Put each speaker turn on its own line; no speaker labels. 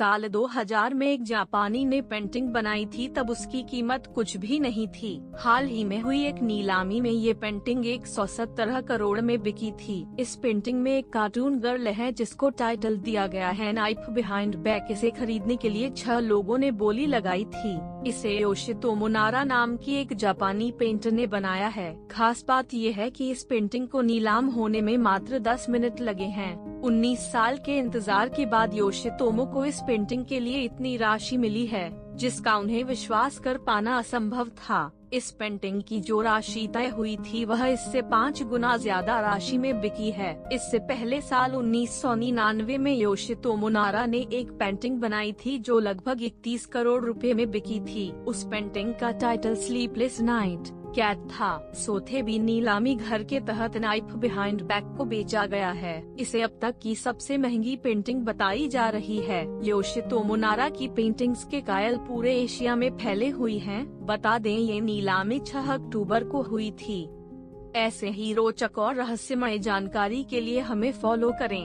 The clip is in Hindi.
साल 2000 में एक जापानी ने पेंटिंग बनाई थी, तब उसकी कीमत कुछ भी नहीं थी। हाल ही में हुई एक नीलामी में ये पेंटिंग एक सौ सत्तर करोड़ में बिकी थी। इस पेंटिंग में एक कार्टून गर्ल है, जिसको टाइटल दिया गया है, नाइफ बिहाइंड बैक इसे खरीदने के लिए छह लोगों ने बोली लगाई थी। इसे योशितो मोनारा नाम की एक जापानी पेंटर ने बनाया है। खास बात यह है कि इस पेंटिंग को नीलाम होने में मात्र 10 मिनट लगे हैं। 19 साल के इंतज़ार के बाद योशितोमो को इस पेंटिंग के लिए इतनी राशि मिली है, जिसका उन्हें विश्वास कर पाना असंभव था। इस पेंटिंग की जो राशि तय हुई थी वह इससे पाँच गुना ज़्यादा राशि में बिकी है। इससे पहले साल उन्नीस सौ निन्यानवे में योशितो मुनारा ने एक पेंटिंग बनाई थी जो लगभग इकतीस करोड़ रुपए में बिकी थी। उस पेंटिंग का टाइटल स्लीपलेस नाइट कैट था? सोथे भी नीलामी घर के तहत नाइफ बिहाइंड बैक को बेचा गया है। इसे अब तक की सबसे महँगी पेंटिंग बताई जा रही है। योशितो मुनारा की पेंटिंग्स के कायल पूरे एशिया में फैले हुई हैं। बता दें, ये नीलामी छह अक्टूबर को हुई थी। ऐसे ही रोचक और रहस्यमय जानकारी के लिए हमें फॉलो करें।